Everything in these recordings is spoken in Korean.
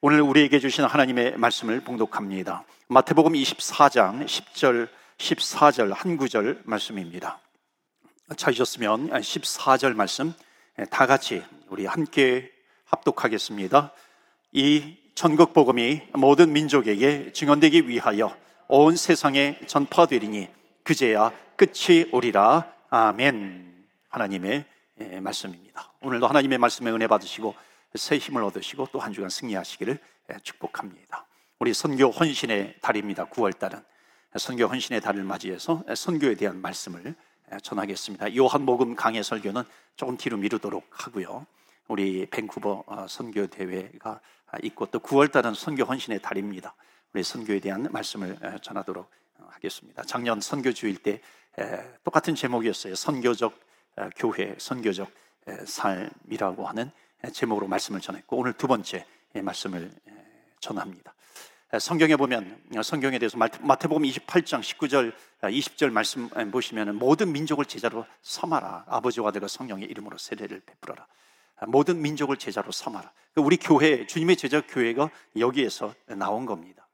오늘 우리에게 주신 하나님의 말씀을 봉독합니다. 마태복음 24장 10절, 14절 한 구절 말씀입니다. 찾으셨으면 14절 말씀 다 같이 우리 함께 합독하겠습니다. 이 전국 복음이 모든 민족에게 증언되기 위하여 온 세상에 전파되리니 그제야 끝이 오리라. 아멘. 하나님의 말씀입니다. 오늘도 하나님의 말씀에 은혜 받으시고 새 힘을 얻으시고 또 한 주간 승리하시기를 축복합니다. 우리 선교 헌신의 달입니다. 9월 달은 선교 헌신의 달을 맞이해서 선교에 대한 말씀을 전하겠습니다. 요한복음 강해 설교는 조금 뒤로 미루도록 하고요. 우리 밴쿠버 어, 선교 대회가 있고 또 9월 달은 선교 헌신의 달입니다. 우리 선교에 대한 말씀을 전하도록 하겠습니다. 작년 선교 주일 때 똑같은 제목이었어요. 선교적 교회, 선교적 삶이라고 하는 제목으로 말씀을 전했고 오늘 두 번째 말씀을 전합니다. 성경에 보면 성경에 대해서 마태복음 28장 19절 20절 말씀 보시면 모든 민족을 제자로 삼아라. 아버지와 아들과 성령의 이름으로 세례를 베풀어라. 모든 민족을 제자로 삼아라. 우리 교회 주님의 제자 교회가 여기에서 나온 겁니다.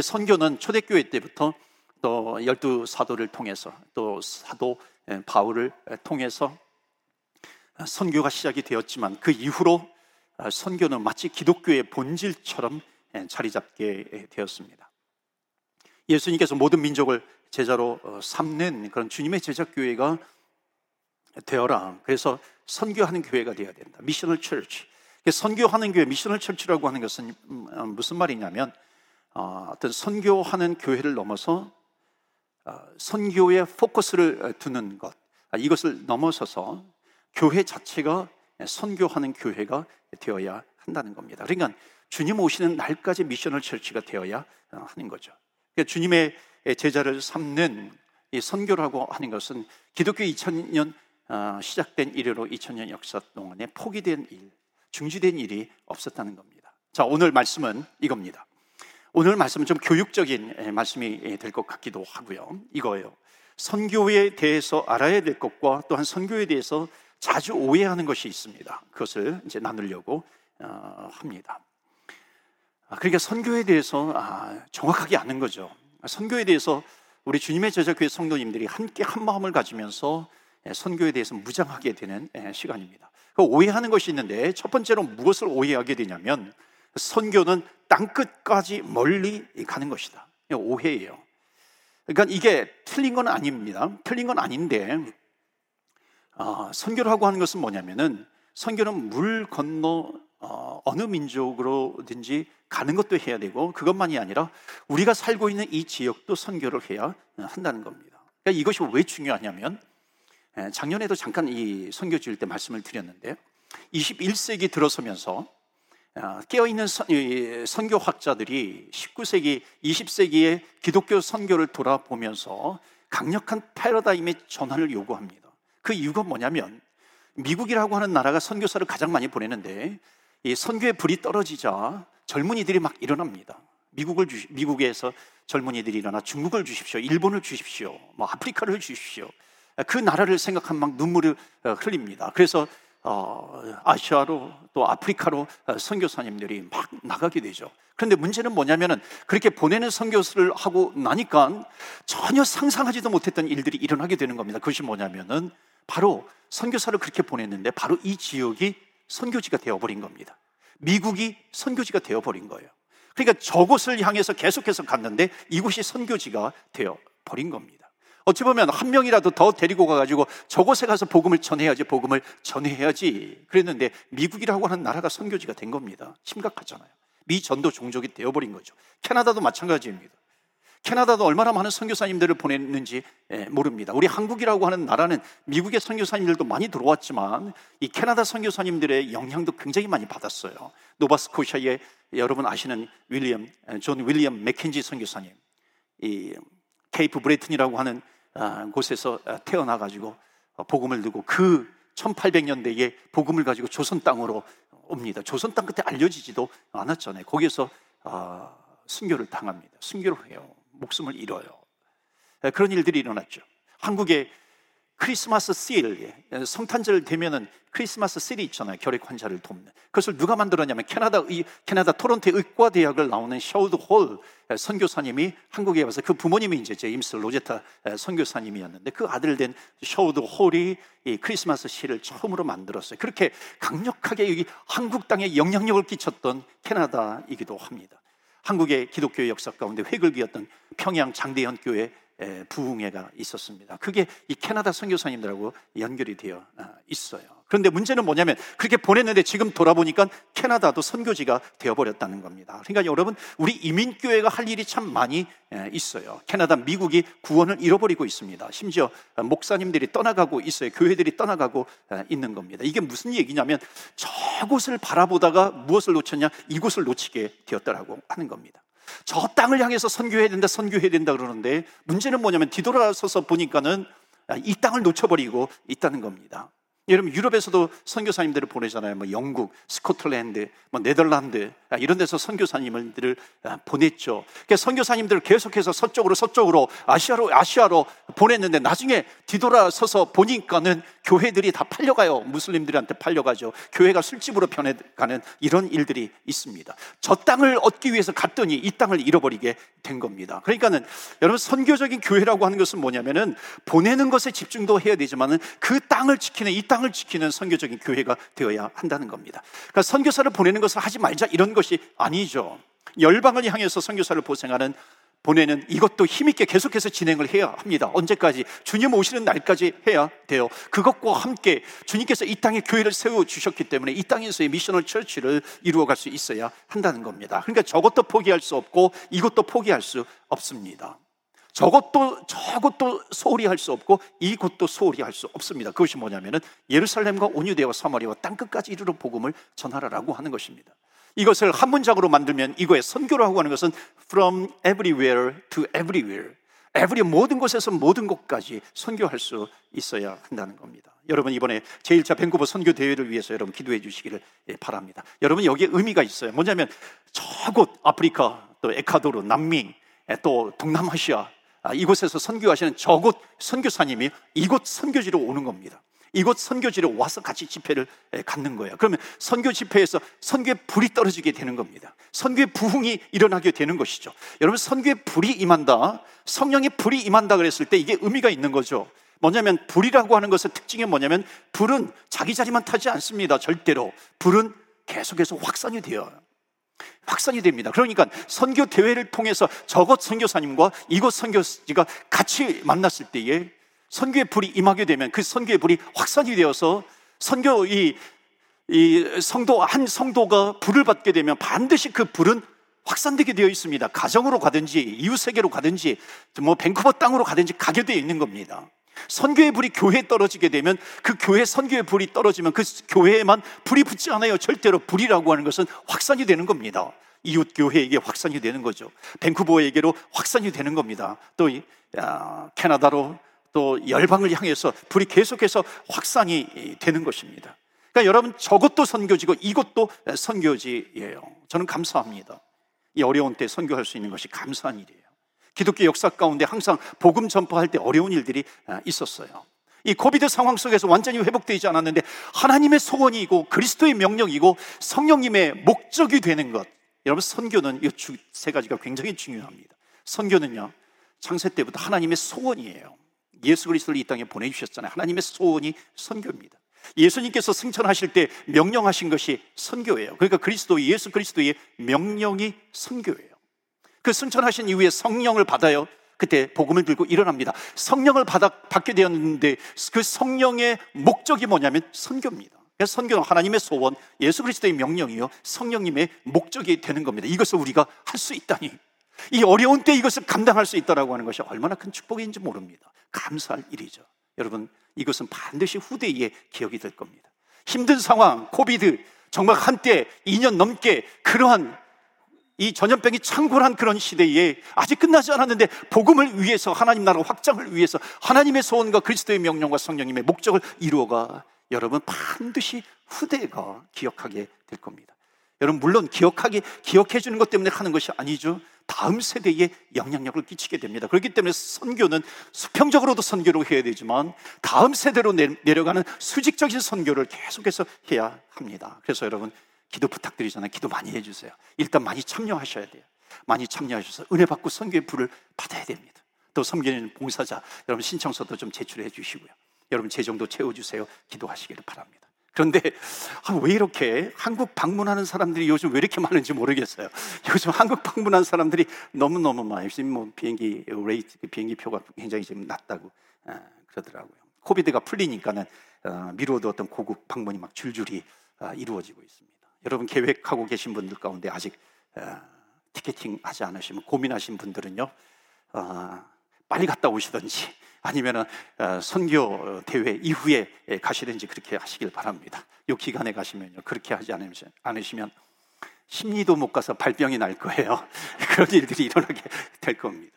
선교는 초대교회 때부터 또 열두 사도를 통해서 또 사도 바울을 통해서 선교가 시작이 되었지만 그 이후로 선교는 마치 기독교의 본질처럼 자리 잡게 되었습니다. 예수님께서 모든 민족을 제자로 어, 삼는 그런 주님의 제자 교회가 되어라. 그래서 선교하는 교회가 되어야 된다. 미셔널 철치. 선교하는 교회, 미셔널 철치라고 하는 것은 음, 어, 무슨 말이냐면 어, 어떤 선교하는 교회를 넘어서 선교에 포커스를 두는 것. 아, 이것을 넘어서서 교회 자체가 선교하는 교회가 되어야 한다는 겁니다. 그러니까 주님 오시는 날까지 미션을 철치가 되어야 하는 거죠. 그러니까 주님의 제자를 삼는 이 선교라고 하는 것은 기독교 2000년 어, 시작된 이래로 2000년 역사 동안에 포기된 일, 중지된 일이 없었다는 겁니다. 자, 오늘 말씀은 이겁니다. 오늘 말씀은 좀 교육적인 말씀이 될 것 같기도 하고요. 이거예요. 선교에 대해서 알아야 될 것과 또한 선교에 대해서 자주 오해하는 것이 있습니다. 그것을 이제 나누려고 어, 합니다. 아, 그러니까 선교에 대해서 아, 정확하게 아는 거죠. 선교에 대해서 우리 주님의 제자 교회 성도님들이 함께 한 마음을 가지면서 예, 선교에 대해서 무장하게 되는 예, 시간입니다. 그 오해하는 것이 있는데 첫 번째로 무엇을 오해하게 되냐면 선교는 땅 끝까지 멀리 가는 것이다. 오해예요. 그러니까 이게 틀린 건 아닙니다. 틀린 건 아닌데 어, 선교라고 하는 것은 뭐냐면은 선교는 물 건너 어, 어느 민족으로든지 가는 것도 해야 되고 그것만이 아니라 우리가 살고 있는 이 지역도 선교를 해야 한다는 겁니다. 그러니까 이것이 왜 중요하냐면 작년에도 잠깐 이 선교 주일 때 말씀을 드렸는데 21세기 들어서면서 어, 깨어있는 선교학자들이 19세기, 20세기의 기독교 선교를 돌아보면서 강력한 패러다임의 전환을 요구합니다. 그 이유가 뭐냐면 미국이라고 하는 나라가 선교사를 가장 많이 보내는데 이 선교의 불이 떨어지자 젊은이들이 막 일어납니다. 미국을 주, 미국에서 젊은이들이 일어나 중국을 주십시오, 일본을 주십시오, 뭐 아프리카를 주십시오. 그 나라를 생각하면 막 눈물을 어, 흘립니다. 그래서 어, 아시아로 또 아프리카로 어, 선교사님들이 막 나가게 되죠. 그런데 문제는 뭐냐면은 그렇게 보내는 선교를 하고 나니까 전혀 상상하지도 못했던 일들이 일어나게 되는 겁니다. 그것이 뭐냐면은 바로 선교사를 그렇게 보냈는데 바로 이 지역이 선교지가 되어버린 겁니다. 미국이 선교지가 되어버린 거예요. 그러니까 저곳을 향해서 계속해서 갔는데 이곳이 선교지가 되어버린 겁니다. 어찌 보면 한 명이라도 더 데리고 가가지고 저곳에 가서 복음을 전해야지, 복음을 전해야지. 그랬는데 미국이라고 하는 나라가 선교지가 된 겁니다. 심각하잖아요. 미 전도 종족이 되어버린 거죠. 캐나다도 마찬가지입니다. 캐나다도 얼마나 많은 선교사님들을 보냈는지 예, 모릅니다. 우리 한국이라고 하는 나라는 미국의 선교사님들도 많이 들어왔지만 이 캐나다 선교사님들의 영향도 굉장히 많이 받았어요. 노바스코샤의 여러분 아시는 윌리엄 존 윌리엄 맥켄지 선교사님, 이 케이프 브레튼이라고 하는 아, 곳에서 태어나 가지고 복음을 두고 그 1800년대에 복음을 가지고 조선 땅으로 옵니다. 조선 땅 끝에 알려지지도 않았잖아요. 거기에서 아, 순교를 당합니다. 순교를 해요. 목숨을 잃어요. 예, 그런 일들이 일어났죠. 한국에 크리스마스 실, 성탄절 되면은 크리스마스 실이 있잖아요. 결핵 환자를 돕는. 그것을 누가 만들었냐면 캐나다 의, 캐나다 토론토 의과 대학을 나오는 샤우드 홀 선교사님이 한국에 와서 그 부모님이 이제 제임스 로제타 선교사님이었는데 그 아들 된 샤우드 홀이 이 크리스마스 실을 처음으로 만들었어요. 그렇게 강력하게 여기 한국 땅에 영향력을 끼쳤던 캐나다이기도 합니다. 한국의 기독교 역사 가운데 회글기였던 평양 장대현 교회 부흥회가 있었습니다. 그게 이 캐나다 선교사님들하고 연결이 되어 아, 있어요. 그런데 문제는 뭐냐면 그렇게 보냈는데 지금 돌아보니까 캐나다도 선교지가 되어버렸다는 겁니다. 그러니까 여러분 우리 이민교회가 할 일이 참 많이 있어요. 캐나다, 미국이 구원을 잃어버리고 있습니다. 심지어 목사님들이 떠나가고 있어요. 교회들이 떠나가고 있는 겁니다. 이게 무슨 얘기냐면 저곳을 바라보다가 무엇을 놓쳤냐? 이곳을 놓치게 되었다라고 하는 겁니다. 저 땅을 향해서 선교해야 된다, 선교해야 된다 그러는데 문제는 뭐냐면 뒤돌아서서 보니까는 이 땅을 놓쳐버리고 있다는 겁니다. 여러분 유럽에서도 선교사님들을 보내잖아요. 뭐 영국, 스코틀랜드, 뭐 네덜란드 아, 이런 데서 선교사님들을 아, 보냈죠. 그러니까 선교사님들을 계속해서 서쪽으로 서쪽으로 아시아로 아시아로 보냈는데 나중에 뒤돌아서서 보니까는 교회들이 다 팔려가요. 무슬림들한테 팔려가죠. 교회가 술집으로 변해가는 이런 일들이 있습니다. 저 땅을 얻기 위해서 갔더니 이 땅을 잃어버리게 된 겁니다. 그러니까는 여러분 선교적인 교회라고 하는 것은 뭐냐면은 보내는 것에 집중도 해야 되지만은 그 땅을 지키는 이 땅을 지키는 선교적인 교회가 되어야 한다는 겁니다. 그러니까 선교사를 보내는 것을 하지 말자 이런 것이 아니죠. 열방을 향해서 선교사를 보생하는 보내는 이것도 힘있게 계속해서 진행을 해야 합니다. 언제까지? 주님 오시는 날까지 해야 돼요. 그것과 함께 주님께서 이 땅에 교회를 세워주셨기 때문에 이 땅에서의 미셔널 처치를 이루어갈 수 있어야 한다는 겁니다. 그러니까 저것도 포기할 수 없고 이것도 포기할 수 없습니다. 저것도 저것도 소홀히 할 수 없고 이것도 소홀히 할 수 없습니다. 그것이 뭐냐면은 예루살렘과 온유대와 사마리아와 땅 끝까지 이르러 복음을 전하라라고 하는 것입니다. 이것을 한 문장으로 만들면 이거의 선교라고 하는 것은 from everywhere to everywhere. every 모든 곳에서 모든 곳까지 선교할 수 있어야 한다는 겁니다. 여러분 이번에 제1차 밴쿠버 선교 대회를 위해서 여러분 기도해 주시기를 예, 바랍니다. 여러분 여기에 의미가 있어요. 뭐냐면 저곳 아프리카 또 에콰도르 남미 또 동남아시아 아, 이곳에서 선교하시는 저곳 선교사님이 이곳 선교지로 오는 겁니다. 이곳 선교지로 와서 같이 집회를 갖는 거예요. 그러면 선교 집회에서 선교의 불이 떨어지게 되는 겁니다. 선교의 부흥이 일어나게 되는 것이죠. 여러분 선교의 불이 임한다. 성령의 불이 임한다 그랬을 때 이게 의미가 있는 거죠. 뭐냐면 불이라고 하는 것의 특징이 뭐냐면 불은 자기 자리만 타지 않습니다. 절대로. 불은 계속해서 확산이 되어요. 확산이 됩니다. 그러니까 선교 대회를 통해서 저곳 선교사님과 이곳 선교지가 같이 만났을 때에 선교의 불이 임하게 되면 그 선교의 불이 확산이 되어서 선교 이, 이 성도 한 성도가 불을 받게 되면 반드시 그 불은 확산되게 되어 있습니다. 가정으로 가든지 이웃 세계로 가든지 뭐 밴쿠버 땅으로 가든지 가게 되어 있는 겁니다. 선교의 불이 교회에 떨어지게 되면 그 교회 선교의 불이 떨어지면 그 교회에만 불이 붙지 않아요. 절대로 불이라고 하는 것은 확산이 되는 겁니다. 이웃 교회에게 확산이 되는 거죠. 밴쿠버에게로 확산이 되는 겁니다. 또 아, 캐나다로 또 열방을 향해서 불이 계속해서 확산이 되는 것입니다. 그러니까 여러분 저것도 선교지고 이것도 선교지예요. 저는 감사합니다. 이 어려운 때 선교할 수 있는 것이 감사한 일이에요. 기독교 역사 가운데 항상 복음 전파할 때 어려운 일들이 아, 있었어요. 이 코비드 상황 속에서 완전히 회복되지 않았는데 하나님의 소원이고 그리스도의 명령이고 성령님의 목적이 되는 것. 여러분 선교는 이 세 가지가 굉장히 중요합니다. 선교는요 창세 때부터 하나님의 소원이에요. 예수 그리스도를 이 땅에 보내주셨잖아요. 하나님의 소원이 선교입니다. 예수님께서 승천하실 때 명령하신 것이 선교예요. 그러니까 그리스도, 예수 그리스도의 명령이 선교예요. 그 승천하신 이후에 성령을 받아요. 그때 복음을 들고 일어납니다. 성령을 받아, 받게 되었는데 그 성령의 목적이 뭐냐면 선교입니다. 그래서 선교는 하나님의 소원, 예수 그리스도의 명령이요. 성령님의 목적이 되는 겁니다. 이것을 우리가 할 수 있다니. 이 어려운 때 이것을 감당할 수 있다라고 하는 것이 얼마나 큰 축복인지 모릅니다. 감사할 일이죠. 여러분, 이것은 반드시 후대에 기억이 될 겁니다. 힘든 상황, 코비드, 정말 한때 2년 넘게 그러한 이 전염병이 창궐한 그런 시대에 아직 끝나지 않았는데 복음을 위해서 하나님 나라 확장을 위해서 하나님의 소원과 그리스도의 명령과 성령님의 목적을 이루어가 여러분 반드시 후대가 기억하게 될 겁니다. 여러분 물론 기억하게 기억해 주는 것 때문에 하는 것이 아니죠. 다음 세대에 영향력을 끼치게 됩니다. 그렇기 때문에 선교는 수평적으로도 선교를 해야 되지만 다음 세대로 내려가는 수직적인 선교를 계속해서 해야 합니다. 그래서 여러분 기도 부탁드리잖아요. 기도 많이 해주세요. 일단 많이 참여하셔야 돼요. 많이 참여하셔서 은혜 받고 선교의 불을 받아야 됩니다. 또 섬기는 봉사자 여러분 신청서도 좀 제출해 주시고요. 여러분 재정도 채워주세요. 기도하시기를 바랍니다. 그런데 아, 왜 이렇게 한국 방문하는 사람들이 요즘 왜 이렇게 많은지 모르겠어요. 요즘 한국 방문한 사람들이 너무 너무 많아요. 지금 뭐 비행기 rate 비행기 표가 굉장히 지금 낮다고 아, 그러더라고요. COVID가 풀리니까는 아, 미루어두었던 고국 방문이 막 줄줄이 아, 이루어지고 있습니다. 여러분 계획하고 계신 분들 가운데 아직 아, 티켓팅 하지 않으시면 고민하신 분들은요. 아, 빨리 갔다 오시든지 아니면 어, 선교 대회 이후에 가시든지 그렇게 하시길 바랍니다. 요 기간에 가시면요. 그렇게 하지 않으시면 심리도 못 가서 발병이 날 거예요. 그런 일들이 일어나게 될 겁니다.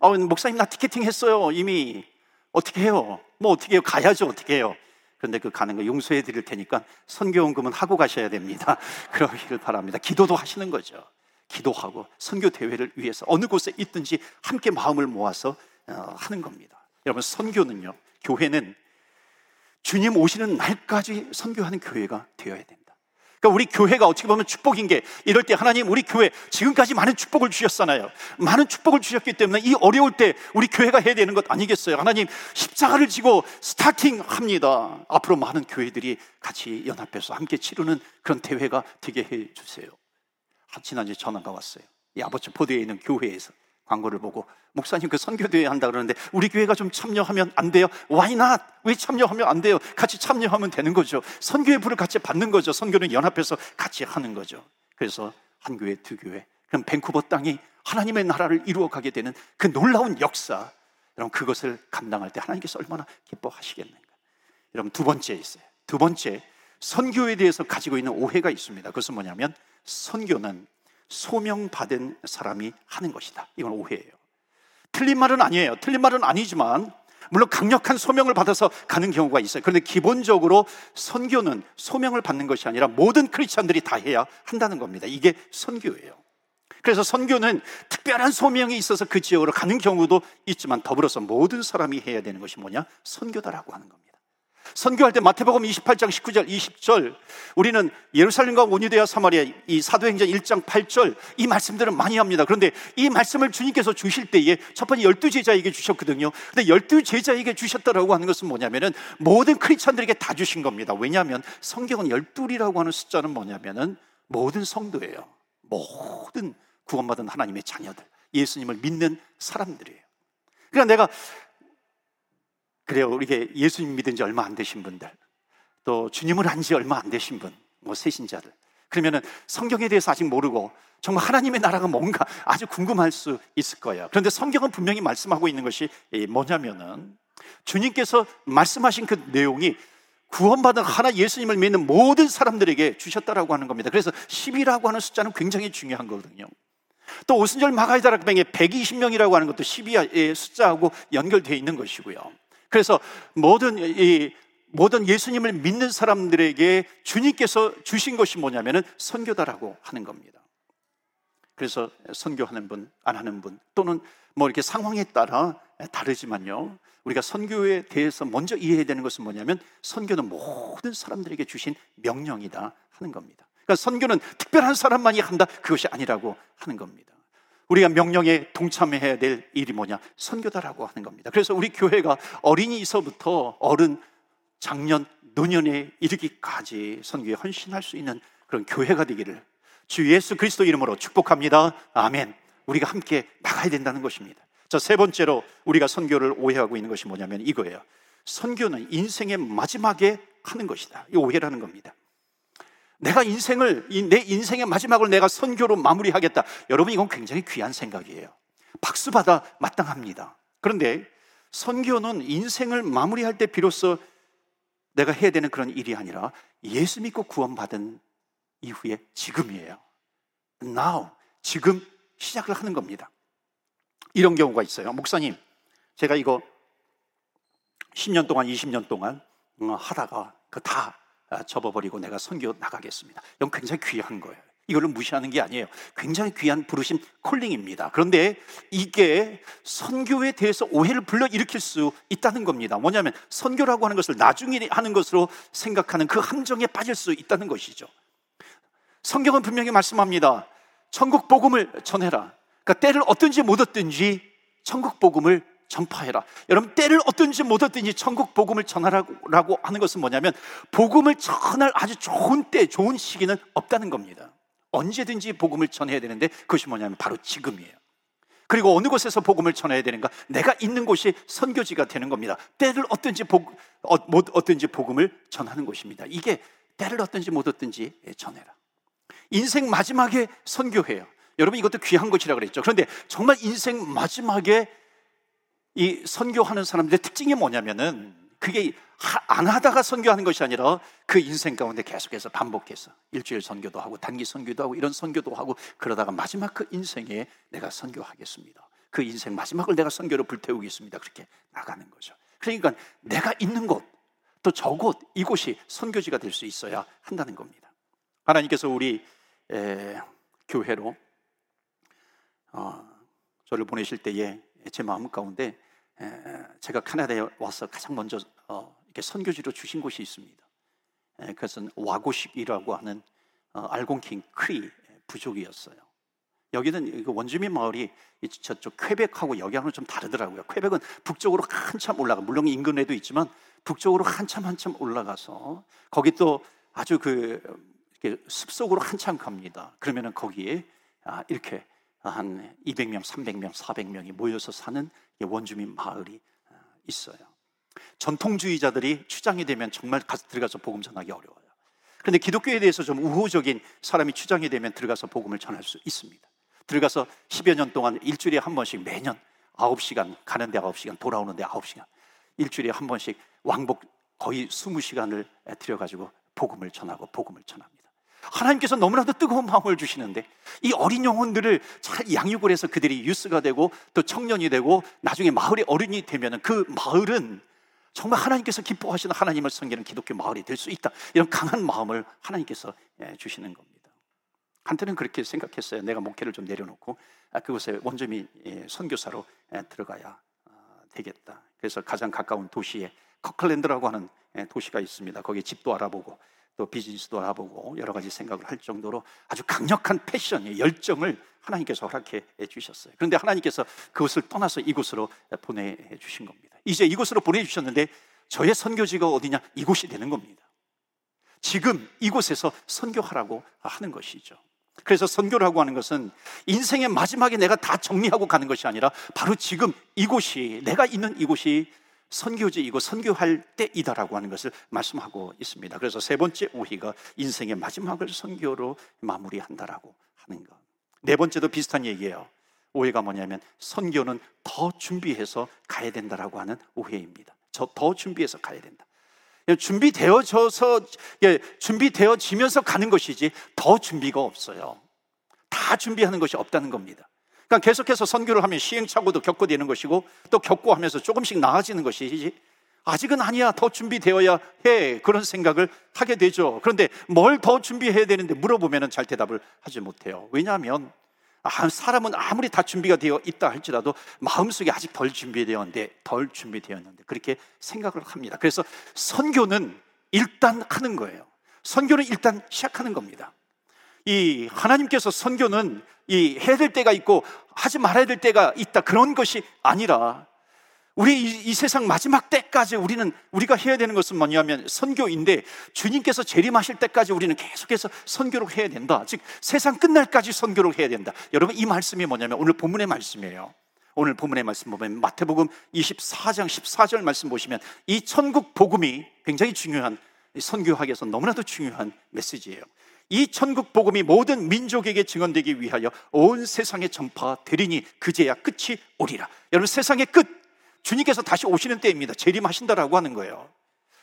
어, 목사님 나 티켓팅 했어요. 이미 어떻게 해요? 뭐 어떻게 해요? 가야죠. 어떻게 해요? 그런데 그 가는 거 용서해 드릴 테니까 선교원금은 하고 가셔야 됩니다. 그러기를 바랍니다. 기도도 하시는 거죠. 기도하고 선교 대회를 위해서 어느 곳에 있든지 함께 마음을 모아서 어, 하는 겁니다. 여러분 선교는요. 교회는 주님 오시는 날까지 선교하는 교회가 되어야 된다. 그러니까 우리 교회가 어떻게 보면 축복인 게 이럴 때 하나님 우리 교회 지금까지 많은 축복을 주셨잖아요. 많은 축복을 주셨기 때문에 이 어려울 때 우리 교회가 해야 되는 것 아니겠어요? 하나님 십자가를 지고 스타팅 합니다. 앞으로 많은 교회들이 같이 연합해서 함께 치르는 그런 대회가 되게 해 주세요. 지난주에 전화가 왔어요. 이 아버지 포드에 있는 교회에서 광고를 보고 목사님 그 선교대회 한다 그러는데 우리 교회가 좀 참여하면 안 돼요? Why not? 왜 참여하면 안 돼요? 같이 참여하면 되는 거죠. 선교의 불을 같이 받는 거죠. 선교는 연합해서 같이 하는 거죠. 그래서 한 교회, 두 교회, 그럼 밴쿠버 땅이 하나님의 나라를 이루어 가게 되는 그 놀라운 역사. 여러분 그것을 감당할 때 하나님께서 얼마나 기뻐하시겠는가. 여러분 두 번째 있어요. 두 번째 선교에 대해서 가지고 있는 오해가 있습니다. 그것은 뭐냐면 선교는 소명받은 사람이 하는 것이다. 이건 오해예요. 틀린 말은 아니에요. 틀린 말은 아니지만 물론 강력한 소명을 받아서 가는 경우가 있어요. 그런데 기본적으로 선교는 소명을 받는 것이 아니라 모든 크리스천들이 다 해야 한다는 겁니다. 이게 선교예요. 그래서 선교는 특별한 소명이 있어서 그 지역으로 가는 경우도 있지만 더불어서 모든 사람이 해야 되는 것이 뭐냐? 선교다라고 하는 겁니다. 선교할 때 마태복음 28장 19절 20절 우리는 예루살렘과 온유대와 사마리아 이 사도행전 1장 8절 이 말씀들은 많이 합니다. 그런데 이 말씀을 주님께서 주실 때에 첫 번째 열두 제자에게 주셨거든요. 근데 열두 제자에게 주셨다라고 하는 것은 뭐냐면은 모든 크리스천들에게 다 주신 겁니다. 왜냐하면 성경은 열둘이라고 하는 숫자는 뭐냐면은 모든 성도예요. 모든 구원받은 하나님의 자녀들, 예수님을 믿는 사람들이에요. 그러니까 내가 그래요. 이게 예수님 믿은 지 얼마 안 되신 분들, 또 주님을 한지 얼마 안 되신 분, 뭐 세신자들. 그러면은 성경에 대해서 아직 모르고 정말 하나님의 나라가 뭔가 아주 궁금할 수 있을 거예요. 그런데 성경은 분명히 말씀하고 있는 것이 뭐냐면은 주님께서 말씀하신 그 내용이 구원받은 하나 예수님을 믿는 모든 사람들에게 주셨다라고 하는 겁니다. 그래서 10이라고 하는 숫자는 굉장히 중요한 거거든요. 또 오순절 마가이다락병에 120명이라고 하는 것도 12의 숫자하고 연결되어 있는 것이고요. 그래서 모든 이 모든 예수님을 믿는 사람들에게 주님께서 주신 것이 뭐냐면은 선교다라고 하는 겁니다. 그래서 선교하는 분, 안 하는 분, 또는 뭐 이렇게 상황에 따라 다르지만요. 우리가 선교에 대해서 먼저 이해해야 되는 것은 뭐냐면 선교는 모든 사람들에게 주신 명령이다 하는 겁니다. 그러니까 선교는 특별한 사람만이 한다 그것이 아니라고 하는 겁니다. 우리가 명령에 동참해야 될 일이 뭐냐? 선교다라고 하는 겁니다. 그래서 우리 교회가 어린이서부터 어른, 장년, 노년에 이르기까지 선교에 헌신할 수 있는 그런 교회가 되기를 주 예수 그리스도 이름으로 축복합니다. 아멘. 우리가 함께 나가야 된다는 것입니다. 자, 세 번째로 우리가 선교를 오해하고 있는 것이 뭐냐면 이거예요. 선교는 인생의 마지막에 하는 것이다. 이 오해라는 겁니다. 내가 인생을, 내 인생의 마지막을 내가 선교로 마무리하겠다. 여러분, 이건 굉장히 귀한 생각이에요. 박수 받아 마땅합니다. 그런데 선교는 인생을 마무리할 때 비로소 내가 해야 되는 그런 일이 아니라 예수 믿고 구원받은 이후에 지금이에요. Now, 지금 시작을 하는 겁니다. 이런 경우가 있어요. 목사님, 제가 이거 10년 동안, 20년 동안 어, 하다가 그다 아, 접어버리고 내가 선교 나가겠습니다. 이건 굉장히 귀한 거예요. 이거를 무시하는 게 아니에요. 굉장히 귀한 부르심 콜링입니다. 그런데 이게 선교에 대해서 오해를 불러 일으킬 수 있다는 겁니다. 뭐냐면 선교라고 하는 것을 나중에 하는 것으로 생각하는 그 함정에 빠질 수 있다는 것이죠. 성경은 분명히 말씀합니다. 천국 복음을 전해라. 그러니까 때를 얻든지 못 얻든지 천국 복음을 전파해라. 여러분 때를 얻든지 못 얻든지 천국 복음을 전하라고 하는 것은 뭐냐면 복음을 전할 아주 좋은 때, 좋은 시기는 없다는 겁니다. 언제든지 복음을 전해야 되는데 그것이 뭐냐면 바로 지금이에요. 그리고 어느 곳에서 복음을 전해야 되는가? 내가 있는 곳이 선교지가 되는 겁니다. 때를 얻든지 복, 어, 못 얻든지 복음을 전하는 곳입니다. 이게 때를 얻든지 못 얻든지 전해라. 인생 마지막에 선교해요. 여러분 이것도 귀한 것이라 그랬죠. 그런데 정말 인생 마지막에 이 선교하는 사람들의 특징이 뭐냐면은 그게 안 하다가 선교하는 것이 아니라 그 인생 가운데 계속해서 반복해서 일주일 선교도 하고 단기 선교도 하고 이런 선교도 하고 그러다가 마지막 그 인생에 내가 선교하겠습니다. 그 인생 마지막을 내가 선교로 불태우겠습니다. 그렇게 나가는 거죠. 그러니까 내가 있는 곳, 또 저곳, 이곳이 선교지가 될 수 있어야 한다는 겁니다. 하나님께서 우리 에, 교회로 어, 저를 보내실 때에 제 마음 가운데 제가 카나다에 와서 가장 먼저 어, 이렇게 선교지로 주신 곳이 있습니다. 그것은 와고식이라고 하는 어, 알곤킹 크리 부족이었어요. 여기는 원주민 마을이 저쪽 퀘벡하고 여기하고는 좀 다르더라고요. 퀘벡은 북쪽으로 한참 올라가, 물론 인근에도 있지만 북쪽으로 한참 한참 올라가서 거기 또 아주 그 숲속으로 한참 갑니다. 그러면은 거기에 아, 이렇게 한 200명, 300명, 400명이 모여서 사는 원주민 마을이 어, 있어요. 전통주의자들이 추장이 되면 정말 가서 들어가서 복음 전하기 어려워요. 그런데 기독교에 대해서 좀 우호적인 사람이 추장이 되면 들어가서 복음을 전할 수 있습니다. 들어가서 10여 년 동안 일주일에 한 번씩 매년 9시간 가는데 9시간 돌아오는데 9시간 일주일에 한 번씩 왕복 거의 20시간을 들여가지고 복음을 전하고 복음을 전합니다. 하나님께서 너무나도 뜨거운 마음을 주시는데 이 어린 영혼들을 잘 양육을 해서 그들이 유스가 되고 또 청년이 되고 나중에 마을의 어른이 되면 그 마을은 정말 하나님께서 기뻐하시는 하나님을 섬기는 기독교 마을이 될 수 있다. 이런 강한 마음을 하나님께서 예, 주시는 겁니다. 한때는 그렇게 생각했어요. 내가 목회를 좀 내려놓고 아, 그곳에 원점이 예, 선교사로 예, 들어가야 아, 되겠다. 그래서 가장 가까운 도시에 커클랜드라고 하는 도시가 있습니다. 거기에 집도 알아보고 또 비즈니스도 알아보고 여러 가지 생각을 할 정도로 아주 강력한 패션의 열정을 하나님께서 허락해 주셨어요. 그런데 하나님께서 그것을 떠나서 이곳으로 보내 주신 겁니다. 이제 이곳으로 보내 주셨는데 저의 선교지가 어디냐? 이곳이 되는 겁니다. 지금 이곳에서 선교하라고 하는 것이죠. 그래서 선교라고 하는 것은 인생의 마지막에 내가 다 정리하고 가는 것이 아니라 바로 지금 이곳이, 내가 있는 이곳이 선교지이고 선교할 때이다라고 하는 것을 말씀하고 있습니다. 그래서 세 번째 오희가 인생의 마지막을 선교로 마무리한다라고 하는 것. 네 번째도 비슷한 얘기예요. 오해가 뭐냐면 선교는 더 준비해서 가야 된다라고 하는 오해입니다. 저 더 준비해서 가야 된다. 준비되어져서 준비되어지면서 가는 것이지 더 준비가 없어요. 다 준비하는 것이 없다는 겁니다. 그러니까 계속해서 선교를 하면 시행착오도 겪고 되는 것이고 또 겪고 하면서 조금씩 나아지는 것이지. 아직은 아니야. 더 준비되어야 해. 그런 생각을 하게 되죠. 그런데 뭘 더 준비해야 되는데 물어보면 잘 대답을 하지 못해요. 왜냐하면 아, 사람은 아무리 다 준비가 되어 있다 할지라도 마음속에 아직 덜 준비되었는데 덜 준비되었는데 그렇게 생각을 합니다. 그래서 선교는 일단 하는 거예요. 선교는 일단 시작하는 겁니다 이 하나님께서 선교는 이 해야 될 때가 있고 하지 말아야 될 때가 있다 그런 것이 아니라 우리 이, 이, 세상 마지막 때까지 우리는 우리가 해야 되는 것은 뭐냐면 선교인데 주님께서 재림하실 때까지 우리는 계속해서 선교를 해야 된다. 즉 세상 끝날까지 선교를 해야 된다. 여러분 이 말씀이 뭐냐면 오늘 본문의 말씀이에요. 오늘 본문의 말씀 보면 마태복음 24장 14절 말씀 보시면 이 천국 복음이 굉장히 중요한 위해서 너무나도 중요한 메시지예요. 이 천국 복음이 모든 민족에게 증언되기 위하여 온 세상에 전파되리니 그제야 끝이 오리라. 여러분 세상의 끝 주님께서 다시 오시는 때입니다. 재림하신다라고 하는 거예요.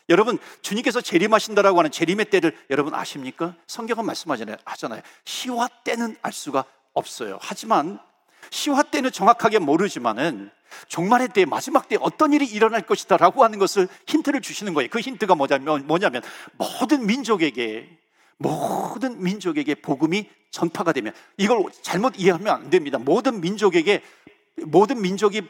여러분 주님께서 재림하신다라고 하는 재림의 때를 여러분 아십니까? 성경은 말씀하잖아요. 하잖아요. 시와 때는 알 수가 없어요. 하지만 시와 때는 정확하게 모르지만은 종말의 때 마지막 때 어떤 일이 일어날 것이다라고 하는 것을 힌트를 주시는 거예요. 그 힌트가 뭐냐면 뭐냐면 모든 민족에게 모든 민족에게 복음이 전파가 되면 이걸 잘못 이해하면 안 됩니다. 모든 민족에게 모든 민족이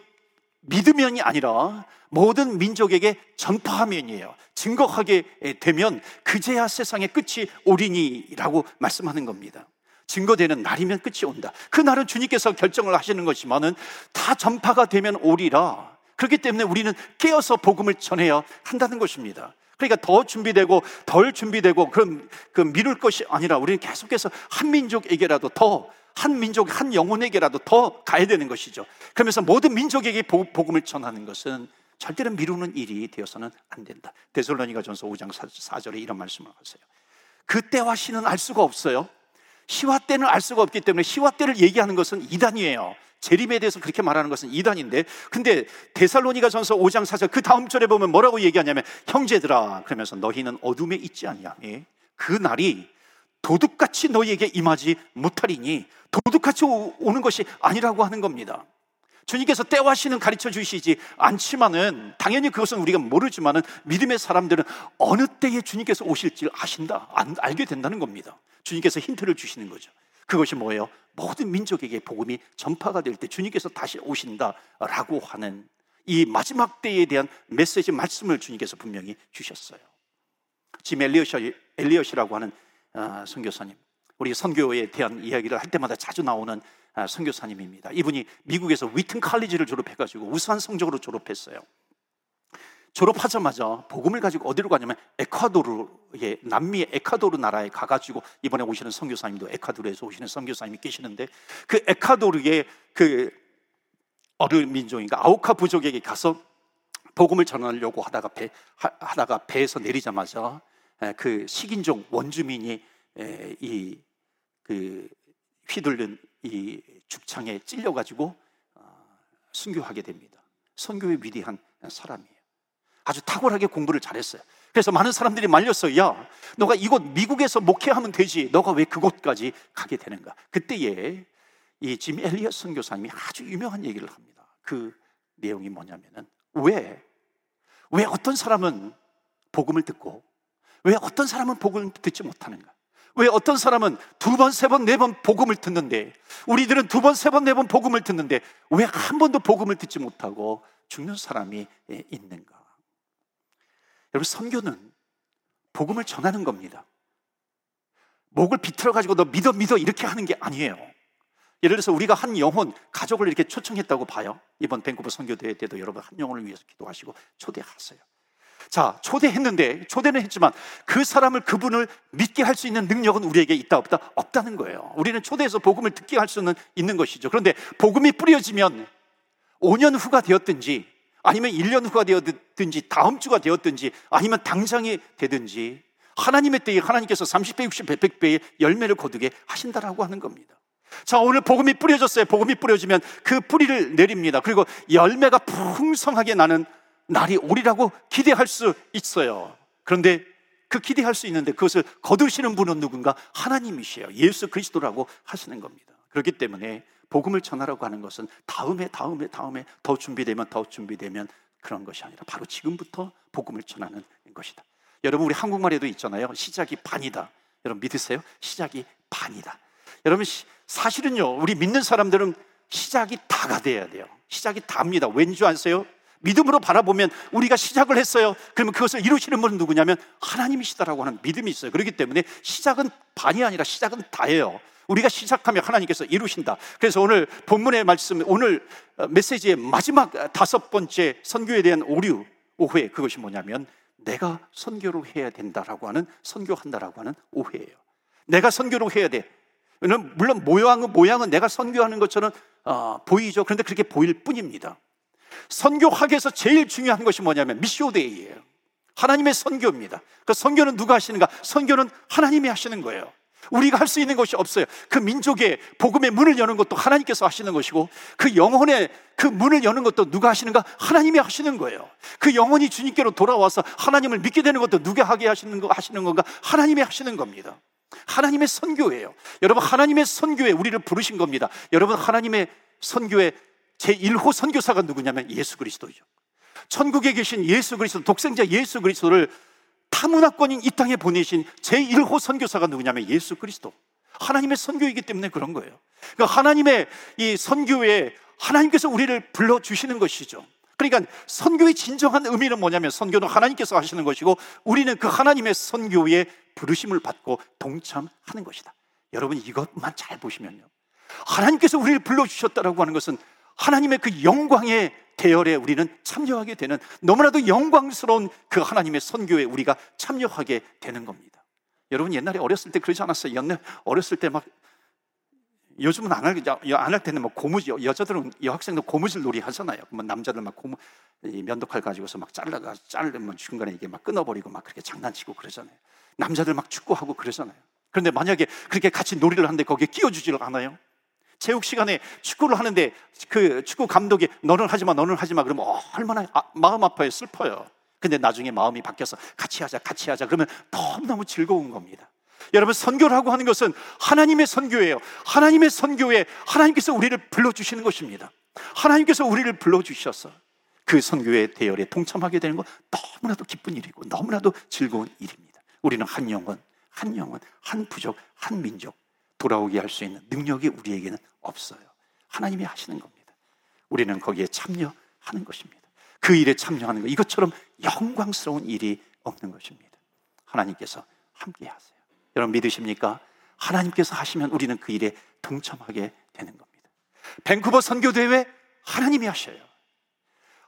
믿으면이 아니라 모든 민족에게 전파하면이에요. 증거하게 되면 그제야 세상의 끝이 오리니라고 말씀하는 겁니다. 증거되는 날이면 끝이 온다. 그 날은 주님께서 결정을 하시는 것이면은 다 전파가 되면 오리라. 그렇기 때문에 우리는 깨어서 복음을 전해야 한다는 것입니다. 그러니까 더 준비되고 덜 준비되고 그럼 그 미룰 것이 아니라 우리는 계속해서 한 민족에게라도 더 한 민족 한 영혼에게라도 더 가야 되는 것이죠. 그러면서 모든 민족에게 복음을 전하는 것은 절대로 미루는 일이 되어서는 안 된다. 데솔로니가 전서 5장 4절에 이런 말씀을 하세요. 그때와 시는 알 수가 없어요. 시와 때는 알 수가 없기 때문에 시와 때를 얘기하는 것은 이단이에요. 재림에 대해서 그렇게 말하는 것은 이단인데 근데 데살로니가 전서 5장 4절 그 다음 절에 보면 뭐라고 얘기하냐면 형제들아 그러면서 너희는 어둠에 있지 않냐그 날이 도둑같이 너희에게 임하지 못하리니 도둑같이 오는 것이 아니라고 하는 겁니다. 주님께서 때와 시는 가르쳐 주시지 않지만은 당연히 그것은 우리가 모르지만은 믿음의 사람들은 어느 때에 주님께서 오실지를 아신다 알게 된다는 겁니다. 주님께서 힌트를 주시는 거죠 그것이 뭐예요? 모든 민족에게 복음이 전파가 될 때 주님께서 다시 오신다라고 하는 이 마지막 때에 대한 메시지 말씀을 주님께서 분명히 주셨어요. 짐 엘리엇이, 엘리엇이라고 하는 어, 선교사님, 우리 선교에 대한 이야기를 할 때마다 자주 나오는 어, 선교사님입니다. 이분이 미국에서 위튼 칼리지를 졸업해가지고 우수한 성적으로 졸업했어요. 졸업하자마자 복음을 가지고 어디로 가냐면 에콰도르에 남미 에콰도르 나라에 가가지고 이번에 오시는 선교사님도 에콰도르에서 오시는 선교사님이 계시는데 그 에콰도르의 그 어느 민족인가 아우카 부족에게 가서 복음을 전하려고 하다가 배 하다가 배에서 내리자마자 그 식인종 원주민이 이 그 휘둘른 이 죽창에 찔려가지고 어, 순교하게 됩니다. 선교의 위대한 사람이에요. 아주 탁월하게 공부를 잘했어요. 그래서 많은 사람들이 말렸어요. 야, 너가 이곳 미국에서 목회하면 되지. 너가 왜 그곳까지 가게 되는가? 그때에 이짐 엘리엇 선교사님이 아주 유명한 얘기를 합니다. 그 내용이 뭐냐면은 왜, 왜 어떤 사람은 복음을 듣고 왜 어떤 사람은 복음을 듣지 못하는가? 왜 어떤 사람은 두 번, 세 번, 네 번 복음을 듣는데 우리들은 두 번, 세 번, 네 번 복음을 듣는데 왜 한 번도 복음을 듣지 못하고 죽는 사람이 있는가? 여러분, 선교는 복음을 전하는 겁니다. 목을 비틀어 가지고 너 믿어 믿어 이렇게 하는 게 아니에요. 예를 들어서 우리가 한 영혼 가족을 이렇게 초청했다고 봐요. 이번 밴쿠버 선교대회 때도 여러분 한 영혼을 위해서 기도하시고 초대하세요. 자, 초대했는데 초대는 했지만 그 사람을 그분을 믿게 할 수 있는 능력은 우리에게 있다 없다 없다는 거예요. 우리는 초대해서 복음을 듣게 할 수는 있는 것이죠. 그런데 복음이 뿌려지면 5년 후가 되었든지 아니면 1년 후가 되었든지 다음 주가 되었든지 아니면 당장이 되든지 하나님의 때에 하나님께서 30배, 60배, 100배의 열매를 거두게 하신다라고 하는 겁니다. 자, 오늘 복음이 뿌려졌어요. 복음이 뿌려지면 그 뿌리를 내립니다. 그리고 열매가 풍성하게 나는 날이 오리라고 기대할 수 있어요. 그런데 그 기대할 수 있는데 그것을 거두시는 분은 누군가 하나님이시에요. 예수 그리스도라고 하시는 겁니다. 그렇기 때문에 복음을 전하라고 하는 것은 다음에 다음에 다음에 더 준비되면 더 준비되면 그런 것이 아니라 바로 지금부터 복음을 전하는 것이다. 여러분 우리 한국말에도 있잖아요. 시작이 반이다. 여러분 믿으세요? 시작이 반이다. 여러분 사실은요. 우리 믿는 사람들은 시작이 다가 돼야 돼요. 시작이 다입니다. 왠지 아세요? 믿음으로 바라보면 우리가 시작을 했어요. 그러면 그것을 이루시는 분은 누구냐면 하나님이시다라고 하는 믿음이 있어요. 그렇기 때문에 시작은 반이 아니라 시작은 다예요. 우리가 시작하면 하나님께서 이루신다. 그래서 오늘 본문의 말씀, 오늘 어, 메시지의 마지막 다섯 번째 선교에 대한 오류, 오해, 그것이 뭐냐면 내가 선교를 해야 된다라고 하는 선교한다라고 하는 오해예요. 내가 선교를 해야 돼. 물론 모양은 모양은 내가 선교하는 것처럼 어, 보이죠. 그런데 그렇게 보일 뿐입니다. 선교학에서 제일 중요한 것이 뭐냐면 미쇼데이예요. 하나님의 선교입니다. 그 선교는 누가 하시는가? 선교는 하나님이 하시는 거예요. 우리가 할 수 있는 것이 없어요. 그 민족의 복음의 문을 여는 것도 하나님께서 하시는 것이고 그 영혼의 그 문을 여는 것도 누가 하시는가? 하나님이 하시는 거예요. 그 영혼이 주님께로 돌아와서 하나님을 믿게 되는 것도 누가 하게 하시는 거 하시는 건가? 하나님이 하시는 겁니다. 하나님의 선교예요. 여러분 하나님의 선교에 우리를 부르신 겁니다. 여러분 하나님의 선교에 제1호 선교사가 누구냐면 예수 그리스도죠. 천국에 계신 예수 그리스도, 독생자 예수 그리스도를 타문화권인 이 땅에 보내신 제1호 선교사가 누구냐면 예수 그리스도. 하나님의 선교이기 때문에 그런 거예요. 그러니까 하나님의 이 선교에 하나님께서 우리를 불러주시는 것이죠. 그러니까 선교의 진정한 의미는 뭐냐면 선교는 하나님께서 하시는 것이고 우리는 그 하나님의 선교에 부르심을 받고 동참하는 것이다. 여러분 이것만 잘 보시면요. 하나님께서 우리를 불러주셨다라고 하는 것은 하나님의 그 영광의 대열에 우리는 참여하게 되는 너무나도 영광스러운 그 하나님의 선교에 우리가 참여하게 되는 겁니다. 여러분 옛날에 어렸을 때 그러지 않았어요? 옛날 어렸을 때 막 요즘은 안 할, 안할 때는 뭐 고무줄, 여자들은 여학생도 고무줄 놀이 하잖아요. 그러면 남자들 막 고무, 면도칼 가지고서 막 잘라가, 자르면 중간에 이게 막 끊어버리고 막 그렇게 장난치고 그러잖아요. 남자들 막 축구하고 그러잖아요. 그런데 만약에 그렇게 같이 놀이를 하는데 거기에 끼워주지를 않아요? 체육 시간에 축구를 하는데 그 축구 감독이 너는 하지 마, 너는 하지 마. 그러면 얼마나 아, 마음 아파요, 슬퍼요. 근데 나중에 마음이 바뀌어서 같이 하자, 같이 하자. 그러면 너무너무 즐거운 겁니다. 여러분, 선교라고 하는 것은 하나님의 선교예요. 하나님의 선교에 하나님께서 우리를 불러주시는 것입니다. 하나님께서 우리를 불러주셔서 그 선교의 대열에 동참하게 되는 건 너무나도 기쁜 일이고 너무나도 즐거운 일입니다. 우리는 한 영혼, 한 영혼, 한 부족, 한 민족 돌아오게 할 수 있는 능력이 우리에게는 없어요. 하나님이 하시는 겁니다. 우리는 거기에 참여하는 것입니다. 그 일에 참여하는 것, 이것처럼 영광스러운 일이 없는 것입니다. 하나님께서 함께 하세요. 여러분 믿으십니까? 하나님께서 하시면 우리는 그 일에 동참하게 되는 겁니다. 밴쿠버 선교대회 하나님이 하셔요.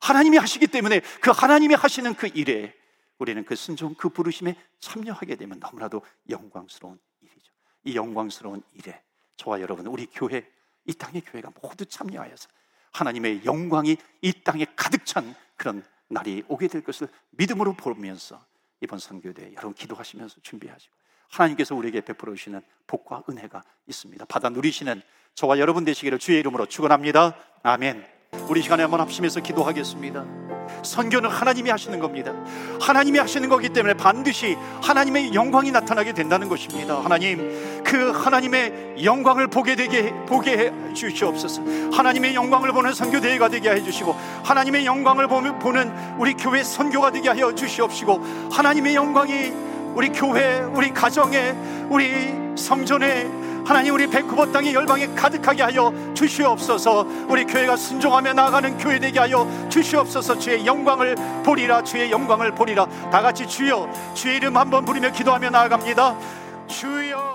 하나님이 하시기 때문에 그 하나님이 하시는 그 일에 우리는 그 순종, 그 부르심에 참여하게 되면 너무나도 영광스러운 일이죠. 이 영광스러운 일에 저와 여러분, 우리 교회, 이 땅의 교회가 모두 참여하여서 하나님의 영광이 이 땅에 가득 찬 그런 날이 오게 될 것을 믿음으로 보면서 이번 선교대 여러분 기도하시면서 준비하시고 하나님께서 우리에게 베풀어 주시는 복과 은혜가 있습니다. 받아 누리시는 저와 여러분 되시기를 주의 이름으로 축원합니다. 아멘. 우리 시간에 한번 합심해서 기도하겠습니다. 선교는 하나님이 하시는 겁니다. 하나님이 하시는 거기 때문에 반드시 하나님의 영광이 나타나게 된다는 것입니다. 하나님, 그 하나님의 영광을 보게 되게 보게 해 주시옵소서. 하나님의 영광을 보는 선교 대회가 되게 해 주시고 하나님의 영광을 보는 우리 교회 선교가 되게 하여 주시옵시고 하나님의 영광이 우리 교회, 우리 가정에, 우리 성전에 하나님 우리 밴쿠버 땅의 열방에 가득하게 하여 주시옵소서. 우리 교회가 순종하며 나아가는 교회 되게 하여 주시옵소서. 주의 영광을 보리라 주의 영광을 보리라. 다 같이 주여 주의 이름 한번 부르며 기도하며 나아갑니다. 주여